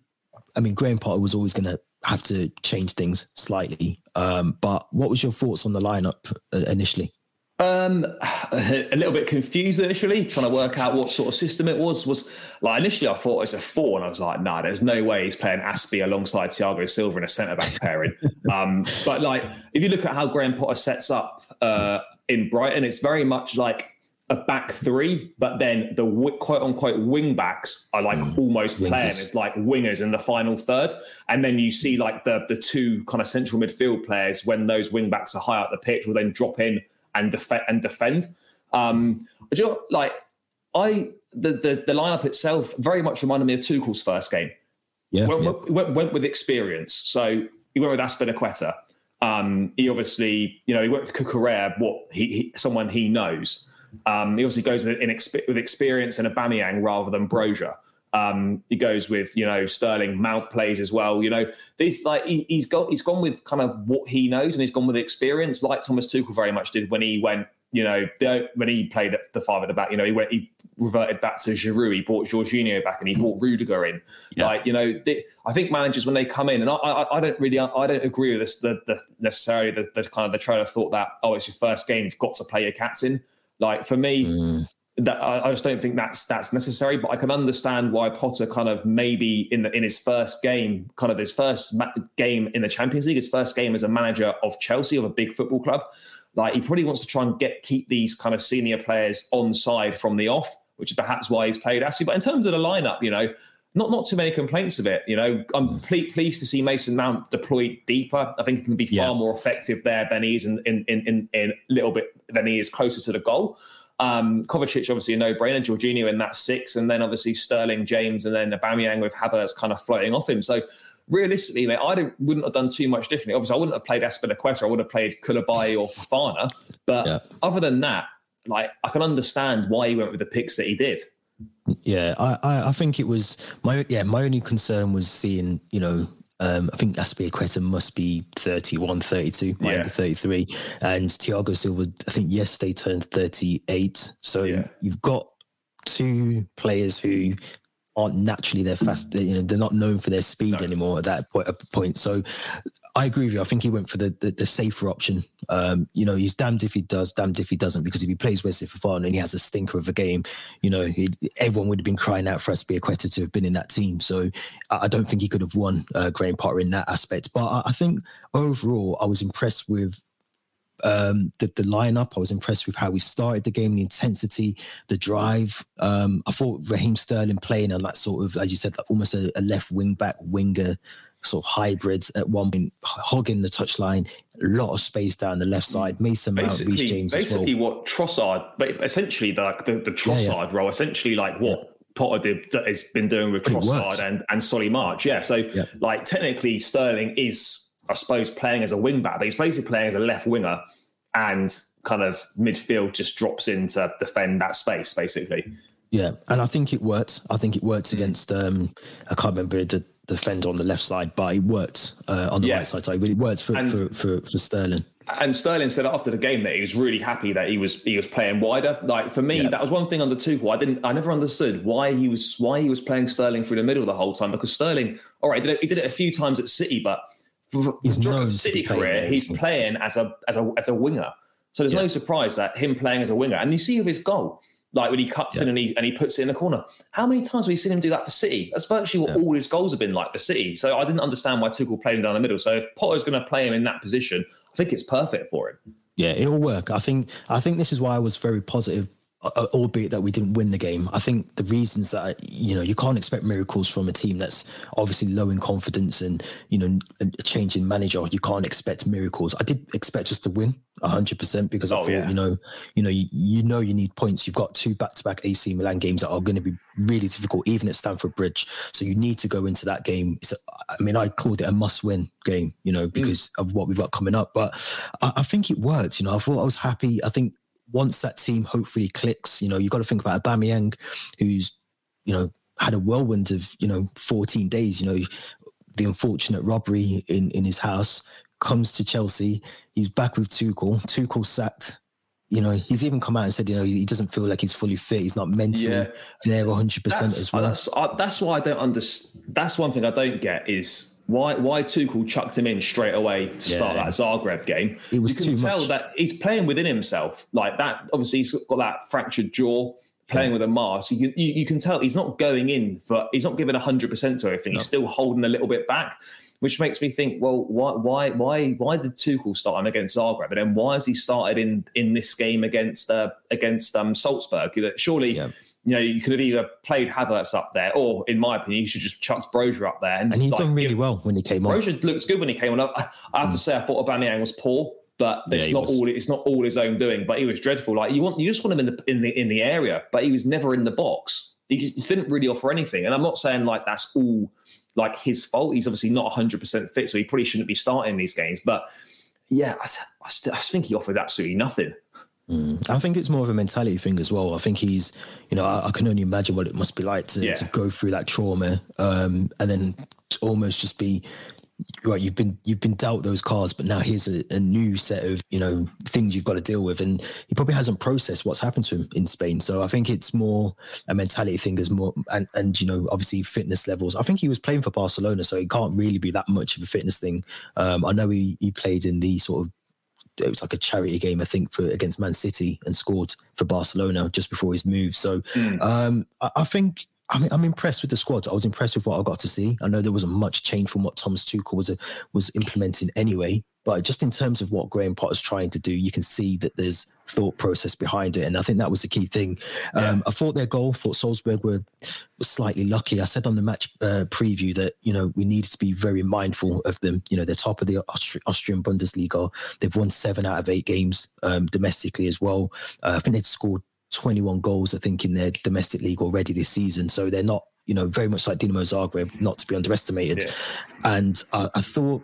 I mean, Graham Potter was always going to have to change things slightly. Um, but what was your thoughts on the lineup uh, initially? Um, a little bit confused initially, trying to work out what sort of system it was. Was like initially I thought it was a four, and I was like, nah, there's no way he's playing Azpi alongside Thiago Silva in a centre back pairing. um, but like if you look at how Graham Potter sets up uh, in Brighton, it's very much like a back three, but then the quote unquote wing backs are like mm. almost Wingers. playing as like wingers in the final third. And then you see like the the two kind of central midfield players when those wing backs are high up the pitch will then drop in and defend and defend. Um, you know, like I the, the the lineup itself very much reminded me of Tuchel's first game. Yeah, went, yeah. Went, went, with experience. So he went with Azpilicueta. Um, he obviously, you know, he went with Cucurella, what he, he someone he knows. Um, he obviously goes with, inexp- with experience and Aubameyang rather than Broja. Um, he goes with you know Sterling Mount plays as well. You know this like he, has got he's gone with kind of what he knows and he's gone with experience, like Thomas Tuchel very much did when he went. You know the, when he played at the five at the back. You know he went he reverted back to Giroud. He brought Jorginho back and he brought Rudiger in. Yeah. Like you know, they, I think managers when they come in, and I, I, I don't really, I don't agree with this. The, the necessarily the, the kind of the trail of thought that oh, it's your first game, you've got to play your captain. Like for me, mm. That I, I, just don't think that's that's necessary. But I can understand why Potter kind of maybe in the, in his first game, kind of his first ma- game in the Champions League, his first game as a manager of Chelsea of a big football club. Like he probably wants to try and get keep these kind of senior players on side from the off, which is perhaps why he's played Ashley. But in terms of the lineup, you know, not not too many complaints of it. You know, I'm mm. pleased to see Mason Mount deployed deeper. I think he can be far yeah. more effective there than he is in in, in in a little bit than he is closer to the goal. Um, Kovacic obviously a no-brainer. Jorginho in that six, and then obviously Sterling, James, and then Aubameyang with Havertz kind of floating off him. So realistically, mate, I wouldn't have done too much differently. Obviously, I wouldn't have played Azpilicueta. I would have played Koulibaly or Fofana. But yeah. other than that, like I can understand why he went with the picks that he did. Yeah, I, I, I think it was my yeah my only concern was seeing you know um, I think Azpilicueta must be 31, 32, might yeah. be 33. And Thiago Silva, I think yesterday turned 38. So yeah. you've got two players who aren't naturally their fast. You know, they're not known for their speed no. anymore at that point. So I agree with you. I think he went for the the, the safer option. Um, you know, he's damned if he does, damned if he doesn't. Because if he plays Wesley Fofana and he has a stinker of a game, you know, he, everyone would have been crying out for Azpilicueta to be a quetta to have been in that team. So I, I don't think he could have won uh, Graham Potter in that aspect. But I, I think overall, I was impressed with um, the, the lineup. I was impressed with how we started the game, the intensity, the drive. Um, I thought Raheem Sterling playing on that sort of, as you said, like almost a, a left wing back winger sort of hybrids at one point, hogging the touchline, a lot of space down the left side. Mason Mount, Reece James. Basically, well. what Trossard, but essentially the the, the Trossard yeah, yeah. role, essentially like what. Yeah. Potter did, has been doing with Trossard and, and Solly March. Yeah. So, like, technically, Sterling is, I suppose, playing as a wing back, but he's basically playing as a left winger and kind of midfield just drops in to defend that space, basically. Yeah, and I think it worked. I think it worked mm. against um, I can't remember the defender on the left side, but it worked uh, on the yeah. right side. So it worked for, for, for, for, Sterling. And Sterling said after the game that he was really happy that he was he was playing wider. Like for me, yeah. that was one thing under Tuchel. I didn't I never understood why he was why he was playing Sterling through the middle the whole time because Sterling, all right, he did it, he did it a few times at City, but for, he's known City career, he's playing as a as a as a winger. So there's yeah. no surprise that him playing as a winger, and you see with his goal, like when he cuts yeah. in and he and he puts it in the corner. How many times have we seen him do that for City? That's virtually what yeah. all his goals have been like for City. So I didn't understand why Tuchel played him down the middle. So if Potter's going to play him in that position, I think it's perfect for him. Yeah, it'll work. I think. I think this is why I was very positive uh, albeit that we didn't win the game. I think the reasons that you know you can't expect miracles from a team that's obviously low in confidence and you know a change in manager. You can't expect miracles. I did expect us to win hundred percent because I oh, thought yeah. you know you know you, you know you need points. You've got two back to back AC Milan games that are going to be really difficult, even at Stamford Bridge. So you need to go into that game. A, I mean, I called it a must win game, you know, mm. because mm. of what we've got coming up. But I, I think it worked. You know, I thought I was happy. I think once that team hopefully clicks, you know, you've got to think about Aubameyang, who's, you know, had a whirlwind of, you know, 14 days, you know, the unfortunate robbery in, in his house, comes to Chelsea. He's back with Tuchel. Tuchel sacked. You know, he's even come out and said, you know, he doesn't feel like he's fully fit. He's not mentally yeah. there 100% that's, as well. That's, that's why I don't understand. That's one thing I don't get is why why Tuchel chucked him in straight away to yeah. start that Zagreb game? It was you can tell much. that he's playing within himself. Like that, obviously he's got that fractured jaw, playing with a mask. You, you, you can tell he's not going in for he's not giving hundred percent to everything. No. He's still holding a little bit back, which makes me think, well, why why why why did Tuchel start him against Zagreb, and then why has he started in in this game against uh, against um, Salzburg? Surely. Yeah you know, you could have either played Havertz up there, or in my opinion, you should just chucked Broja up there. And, and he's like, done really well when he came on. Broja looks good when he came on. I, I have mm. to say, I thought Aubameyang was poor, but it's yeah, not was. all it's not all his own doing. But he was dreadful. Like you want, you just want him in the in the in the area, but he was never in the box. He just, didn't really offer anything. And I'm not saying like that's all like his fault. He's obviously not 100 percent fit, so he probably shouldn't be starting these games. But yeah, I, I, I think he offered absolutely nothing. Mm. I think it's more of a mentality thing as well. I think he's, you know, I, I can only imagine what it must be like to, yeah. to go through that trauma um, and then almost just be right. You've been you've been dealt those cards, but now here's a, a, new set of you know things you've got to deal with, and he probably hasn't processed what's happened to him in Spain. So I think it's more a mentality thing, as more and and you know obviously fitness levels. I think he was playing for Barcelona, so it can't really be that much of a fitness thing. Um, I know he he played in the sort of it was like a charity game, I think, for against Man City and scored for Barcelona just before his move. So mm. um, I, I, think I'm, I'm impressed with the squad. I was impressed with what I got to see. I know there wasn't much change from what Thomas Tuchel was a, was implementing anyway, but just in terms of what Graham Potter's trying to do, you can see that there's thought process behind it, and I think that was the key thing. Yeah. Um, I thought their goal, thought Salzburg were, were slightly lucky. I said on the match uh, preview that you know we needed to be very mindful of them. You know they're top of the Austri- Austrian Bundesliga. They've won seven out of eight games um, domestically as well. Uh, I think they'd scored 21 goals, I think, in their domestic league already this season. So they're not, you know, very much like Dinamo Zagreb, not to be underestimated. Yeah. And uh, I thought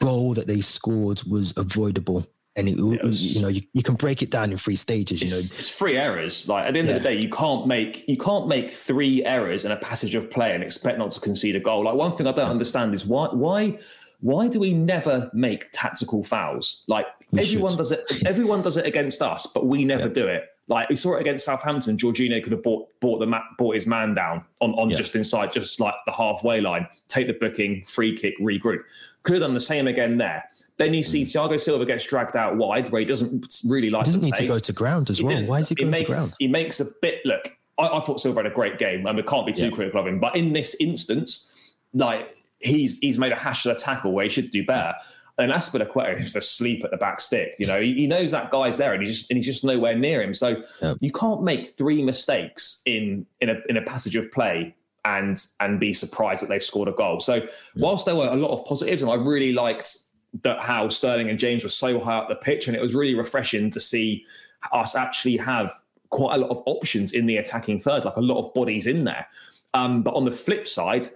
goal that they scored was avoidable. And it, it was, you know, you, you can break it down in three stages. You know, it's three errors. Like at the end yeah. of the day, you can't make you can't make three errors in a passage of play and expect not to concede a goal. Like one thing I don't understand is why why why do we never make tactical fouls? Like we everyone should. does it. Everyone does it against us, but we never yeah. do it. Like we saw it against Southampton. Jorginho could have bought bought the bought his man down on, on yeah. just inside, just like the halfway line. Take the booking, free kick, regroup. Could have done the same again there. Then you see mm. Thiago Silva gets dragged out wide, where he doesn't really like. He doesn't to need play. to go to ground as he well. Why is he going makes, to ground? He makes a bit. Look, I, I thought Silva had a great game, and we can't be too yeah. critical of him. But in this instance, like he's he's made a hash of a tackle where he should do better. And Azpilicueta is just asleep at the back stick. You know, he, he, knows that guy's there, and he's just and he's just nowhere near him. So yeah. you can't make three mistakes in in a in a passage of play and and be surprised that they've scored a goal. So whilst there were a lot of positives, and I really liked that how Sterling and James were so high up the pitch, and it was really refreshing to see us actually have quite a lot of options in the attacking third, like a lot of bodies in there. Um, but on the flip side,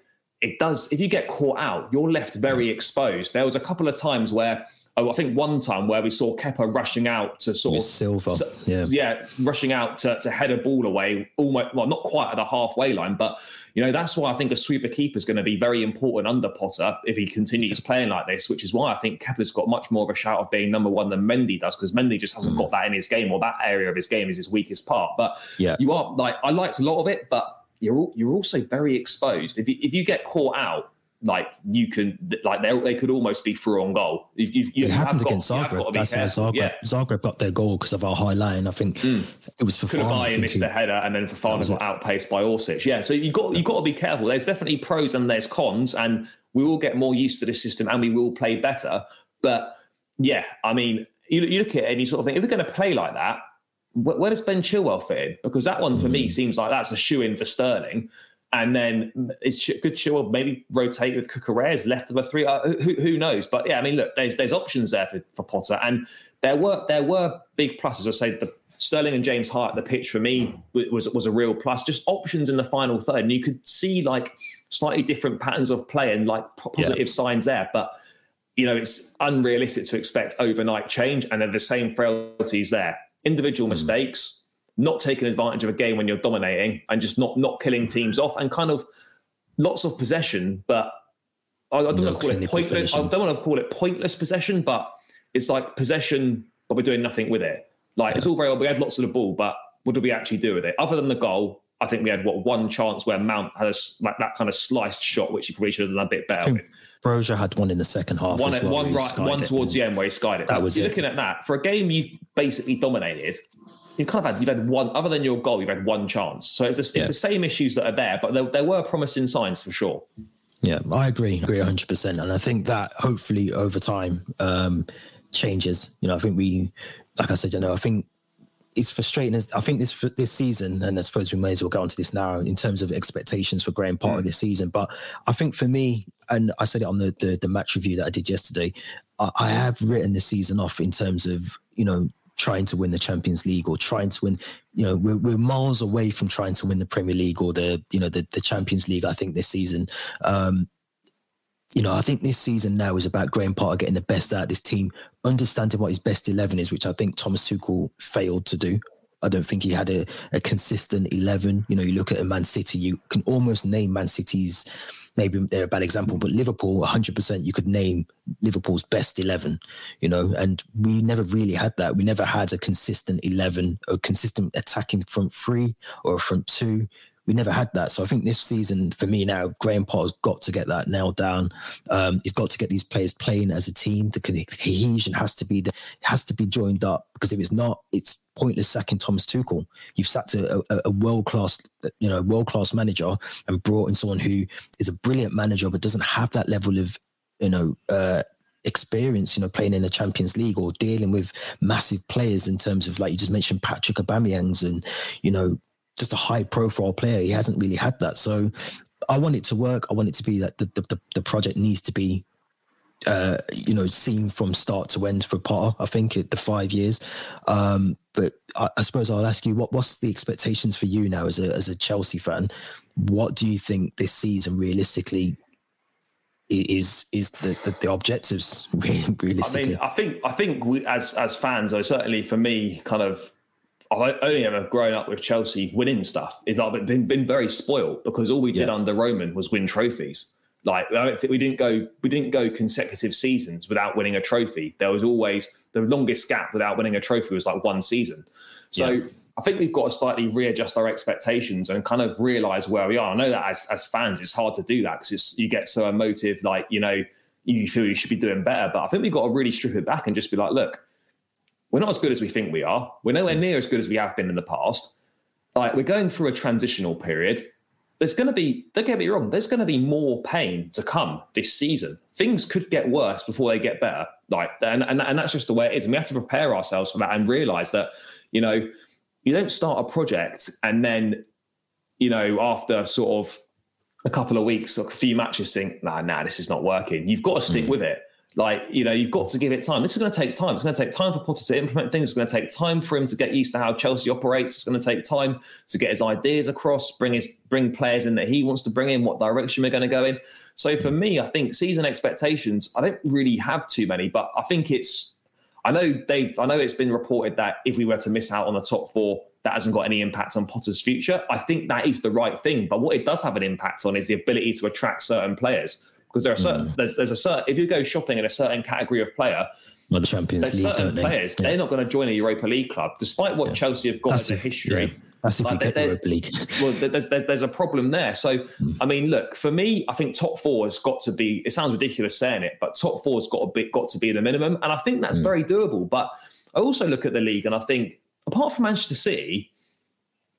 it does. If you get caught out, you're left very mm. exposed. There was a couple of times where oh, I think one time where we saw Kepa rushing out to sort With of Silva, so- yeah. yeah, rushing out to, to head a ball away, almost well, not quite at the halfway line, but you know that's why I think a sweeper keeper is going to be very important under Potter if he continues playing like this. Which is why I think Kepa's got much more of a shout of being number one than Mendy does because Mendy just hasn't mm. got that in his game or that area of his game is his weakest part. But Yeah. you are like I liked a lot of it, but you're you're also very exposed. If you if you get caught out. Like you can, like they, they could almost be through on goal. You, you, you It happened got- against you have got to Zagreb. That's how. Zagreb, Yeah. Zagreb got their goal because of our high line. I think mm. it was for Fofana, missed who- the header, and then Fofana was got outpaced by Orsic. Yeah, so you got you got to be careful. There's definitely pros and there's cons, and we will get more used to the system, and we will play better. But yeah, I mean, you, you look at it and you sort of think if we're going to play like that, where, does Ben Chilwell fit in? Because that one for me seems like that's a shoe in for Sterling. And then is Ch- could Chilwell maybe rotate with Cucurella left of a three? Uh, who, who knows? But yeah, I mean, look, there's there's options there for, for Potter, and there were there were big pluses. I say the Sterling and James Hart the pitch for me was was a real plus. Just options in the final third, and you could see like slightly different patterns of play and like po- positive signs there. But you know, it's unrealistic to expect overnight change, and then the same frailties there. Individual mistakes, not taking advantage of a game when you're dominating, and just not not killing teams off, and kind of lots of possession, but I, I don't want to call it pointless. I don't want to call it pointless possession, but it's like possession, but we're doing nothing with it. Like it's all very well. We had lots of the ball, but what did we actually do with it? Other than the goal, I think we had what one chance where Mount had a like that kind of sliced shot, which he probably should have done a bit better. Broja had one in the second half. One, as well, one right, one towards the end where he skied it. That was you're it. looking at that for a game you've basically dominated. You've kind of had you've had one other than your goal. You've had one chance, so it's the, it's Yeah. the same issues that are there, but there, there were promising signs for sure. Yeah, I agree. Agree 100%. And I think that hopefully over time um, changes. You know, I think we, like I said, you know, I think it's frustrating. As I think this this season, and I suppose we may as well go on to this now in terms of expectations for Graham Potter this season. But I think for me, and I said it on the the, the match review that I did yesterday, I, I have written the season off in terms of you know trying to win the Champions League or trying to win. You know, we're, we're miles away from trying to win the Premier League or the you know the, the Champions League. I think this season. Um, you know, I think this season now is about Graham Potter getting the best out of this team, understanding what his best 11 is, which I think Thomas Tuchel failed to do. I don't think he had a, a consistent 11. You know, you look at a Man City, you can almost name Man City's, maybe they're a bad example, but Liverpool, 100%, you could name Liverpool's best 11, you know, and we never really had that. We never had a consistent 11, a consistent attacking front three or a front two we never had that. So I think this season for me now, Graham Potter's got to get that nailed down. Um, he's got to get these players playing as a team. The co- cohesion has to be the has to be joined up because if it's not, it's pointless sacking Thomas Tuchel. You've sacked a, a, a world class, you know, world class manager and brought in someone who is a brilliant manager but doesn't have that level of, you know. Uh, experience, you know, playing in the Champions League or dealing with massive players in terms of like you just mentioned Patrick Aubameyang's and you know just a high profile player. He hasn't really had that. So I want it to work. I want it to be that the, the, the project needs to be, uh, you know, seen from start to end for Potter. I think it, the five years. Um, but I, I suppose I'll ask you, what what's the expectations for you now as a as a Chelsea fan? What do you think this season realistically is is the the, the objectives re- I realistically? mean, I think I think we as as fans, or certainly for me, kind of. I've only ever grown up with Chelsea winning stuff. Is like been been very spoiled because all we did Yeah. under Roman was win trophies. Like I don't think we didn't go we didn't go consecutive seasons without winning a trophy. There was always the longest gap without winning a trophy was like one season. So Yeah. I think we've got to slightly readjust our expectations and kind of realize where we are. I know that as as fans, it's hard to do that because you get so emotive, like you know, you feel you should be doing better. But I think we've got to really strip it back and just be like, look, we're not as good as we think we are. We're nowhere near as good as we have been in the past. Like we're going through a transitional period. There's going to be, don't get me wrong, there's going to be more pain to come this season. Things could get worse before they get better. Like, and, and, and that's just the way it is. And we have to prepare ourselves for that and realize that, you know, you don't start a project and then, you know, after sort of a couple of weeks or a few matches think, nah, nah, this is not working. You've got to stick mm. with it. Like, you know, you've got to give it time. This is going to take time. It's going to take time for Potter to implement things. It's going to take time for him to get used to how Chelsea operates. It's going to take time to get his ideas across, bring his bring players in that he wants to bring in, what direction we're going to go in. So for me, I think season expectations, I don't really have too many, but I think it's I know Dave, I know it's been reported that if we were to miss out on the top four, that hasn't got any impact on Potter's future. I think that is the right thing. But what it does have an impact on is the ability to attract certain players because there are certain mm. there's, there's a certain if you go shopping in a certain category of player well, the Champions League, certain players they? are not going to join a Europa League club, despite what yeah. Chelsea have got That's as a history. Yeah. That's if like, we get Europa League. well, there's, there's there's a problem there. So, mm. I mean, look for me, I think top four has got to be. It sounds ridiculous saying it, but top four has got a bit got to be the minimum, and I think that's mm. very doable. But I also look at the league and I think, apart from Manchester City,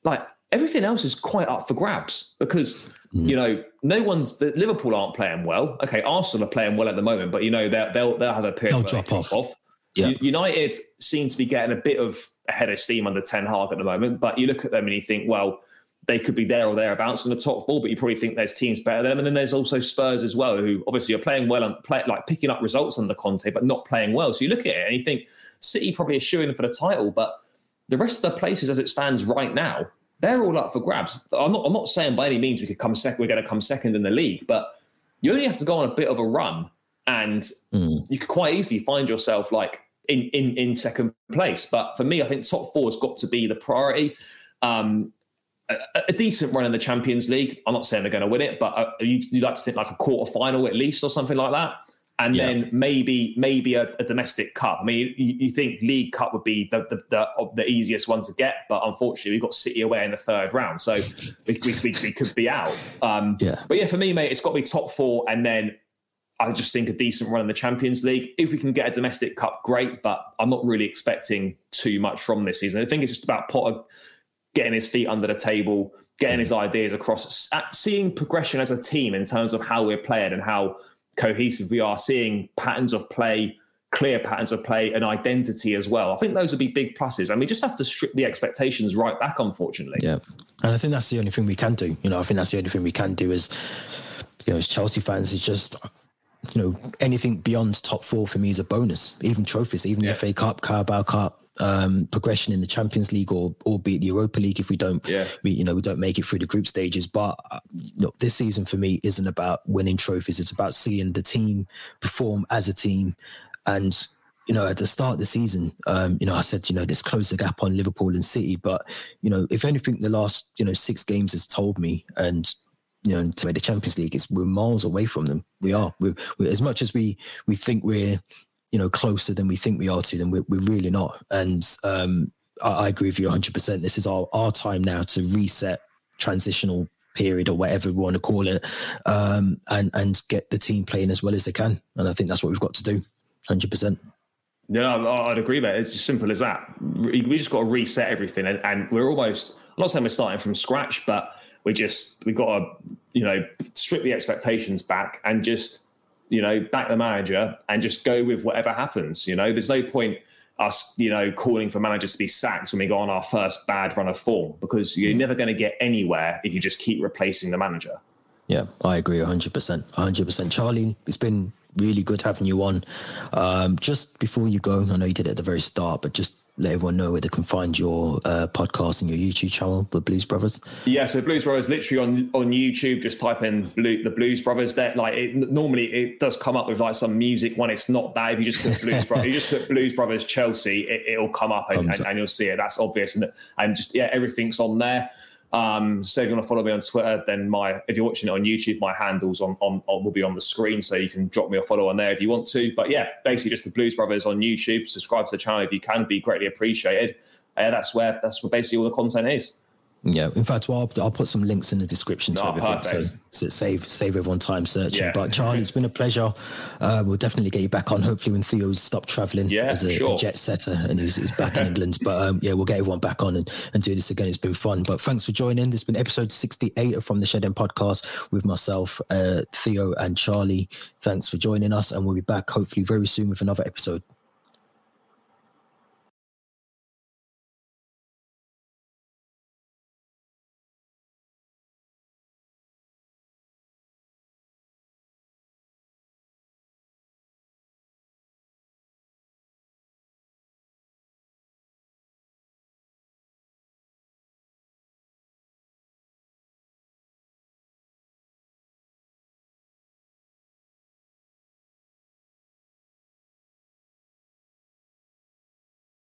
like everything else is quite up for grabs because mm. you know no one's the Liverpool aren't playing well. Okay, Arsenal are playing well at the moment, but you know they'll they'll, they'll have a period they'll drop off. off. Yeah. United seem to be getting a bit of a head of steam under Ten Hag at the moment, but you look at them and you think, well, they could be there or thereabouts in the top four, but you probably think there's teams better than them. And then there's also Spurs as well, who obviously are playing well and play, like picking up results under Conte, but not playing well. So you look at it and you think City probably is shooing for the title, but the rest of the places as it stands right now, they're all up for grabs. I'm not, I'm not saying by any means we could come second, we're going to come second in the league, but you only have to go on a bit of a run and mm. you could quite easily find yourself like in, in, in second place. But for me, I think top four has got to be the priority. Um, a, a, decent run in the Champions League. I'm not saying they're going to win it, but uh, you, would like to think like a quarter final at least or something like that and yeah. then maybe maybe a, a, domestic cup. I mean, you, you, think League Cup would be the, the, the the easiest one to get, but unfortunately, we've got City away in the third round, so we, we, we, we could be out. Um, yeah. But yeah, for me, mate, it's got to be top four, and then I just think a decent run in the Champions League. If we can get a domestic cup, great, but I'm not really expecting too much from this season. I think it's just about Potter getting his feet under the table, getting his ideas across, seeing progression as a team in terms of how we're playing and how cohesive we are, seeing patterns of play, clear patterns of play, and identity as well. I think those would be big pluses. And we just have to strip the expectations right back, unfortunately. Yeah. And I think that's the only thing we can do. You know, I think that's the only thing we can do is, you know, as Chelsea fans, is just you know, anything beyond top four for me is a bonus. Even trophies, even yeah. the FA Cup, Carabao Cup, um, progression in the Champions League, or albeit the Europa League if we don't, yeah. we, you know, we don't make it through the group stages. But uh, look, this season for me isn't about winning trophies. It's about seeing the team perform as a team, and you know, at the start of the season, um, you know, I said, you know, this close the gap on Liverpool and City. But, you know, if anything, the last, you know, six games has told me, and you know, to make the Champions League, it's we're miles away from them. We are. We're, we're, as much as we we think we're, you know, closer than we think we are to them. We're, we're really not. And um, I, I agree with you 100. percent This is our our time now to reset transitional period or whatever we want to call it, um, and and get the team playing as well as they can. And I think that's what we've got to do. 100. percent Yeah, I'd agree, mate. It's as simple as that. We just got to reset everything, and, and we're almost. I'm not saying we're starting from scratch, but we just we've got to you know strip the expectations back and just you know back the manager and just go with whatever happens. You know, there's no point us you know calling for managers to be sacked when we go on our first bad run of form because you're never going to get anywhere if you just keep replacing the manager. Yeah, I agree 100%. 100%. Charlie, it's been really good having you on. Um, just before you go, I know you did it at the very start, but just let everyone know where they can find your uh, podcast and your YouTube channel, The Blues Brothers? Yeah, so Blues Brothers literally on on YouTube. Just type in Blue, The Blues Brothers. That like it, normally it does come up with like some music when it's not that. If you just put Blues Brothers, you just put Blues Brothers Chelsea, it, will come up and, and, and, you'll see it. That's obvious, and and just yeah, everything's on there. Um, so if you want to follow me on Twitter, then my if you're watching it on YouTube, my handles on, on, on will be on the screen, so you can drop me a follow on there if you want to. But yeah, basically just the Blues Brothers on YouTube. Subscribe to the channel if you can, be greatly appreciated. Uh, that's where that's where basically all the content is. Yeah, in fact, well, I'll, I'll, put some links in the description to oh, everything, so, so, save save everyone time searching. Yeah. But Charlie, it's been a pleasure. Uh, we'll definitely get you back on. Hopefully, when Theo's stopped traveling yeah, as a, sure. a, jet setter and he's, he's back in England. But um, yeah, we'll get everyone back on and, and do this again. It's been fun. But thanks for joining. This has been episode sixty-eight of From the Shed End podcast with myself, uh, Theo, and Charlie. Thanks for joining us, and we'll be back hopefully very soon with another episode.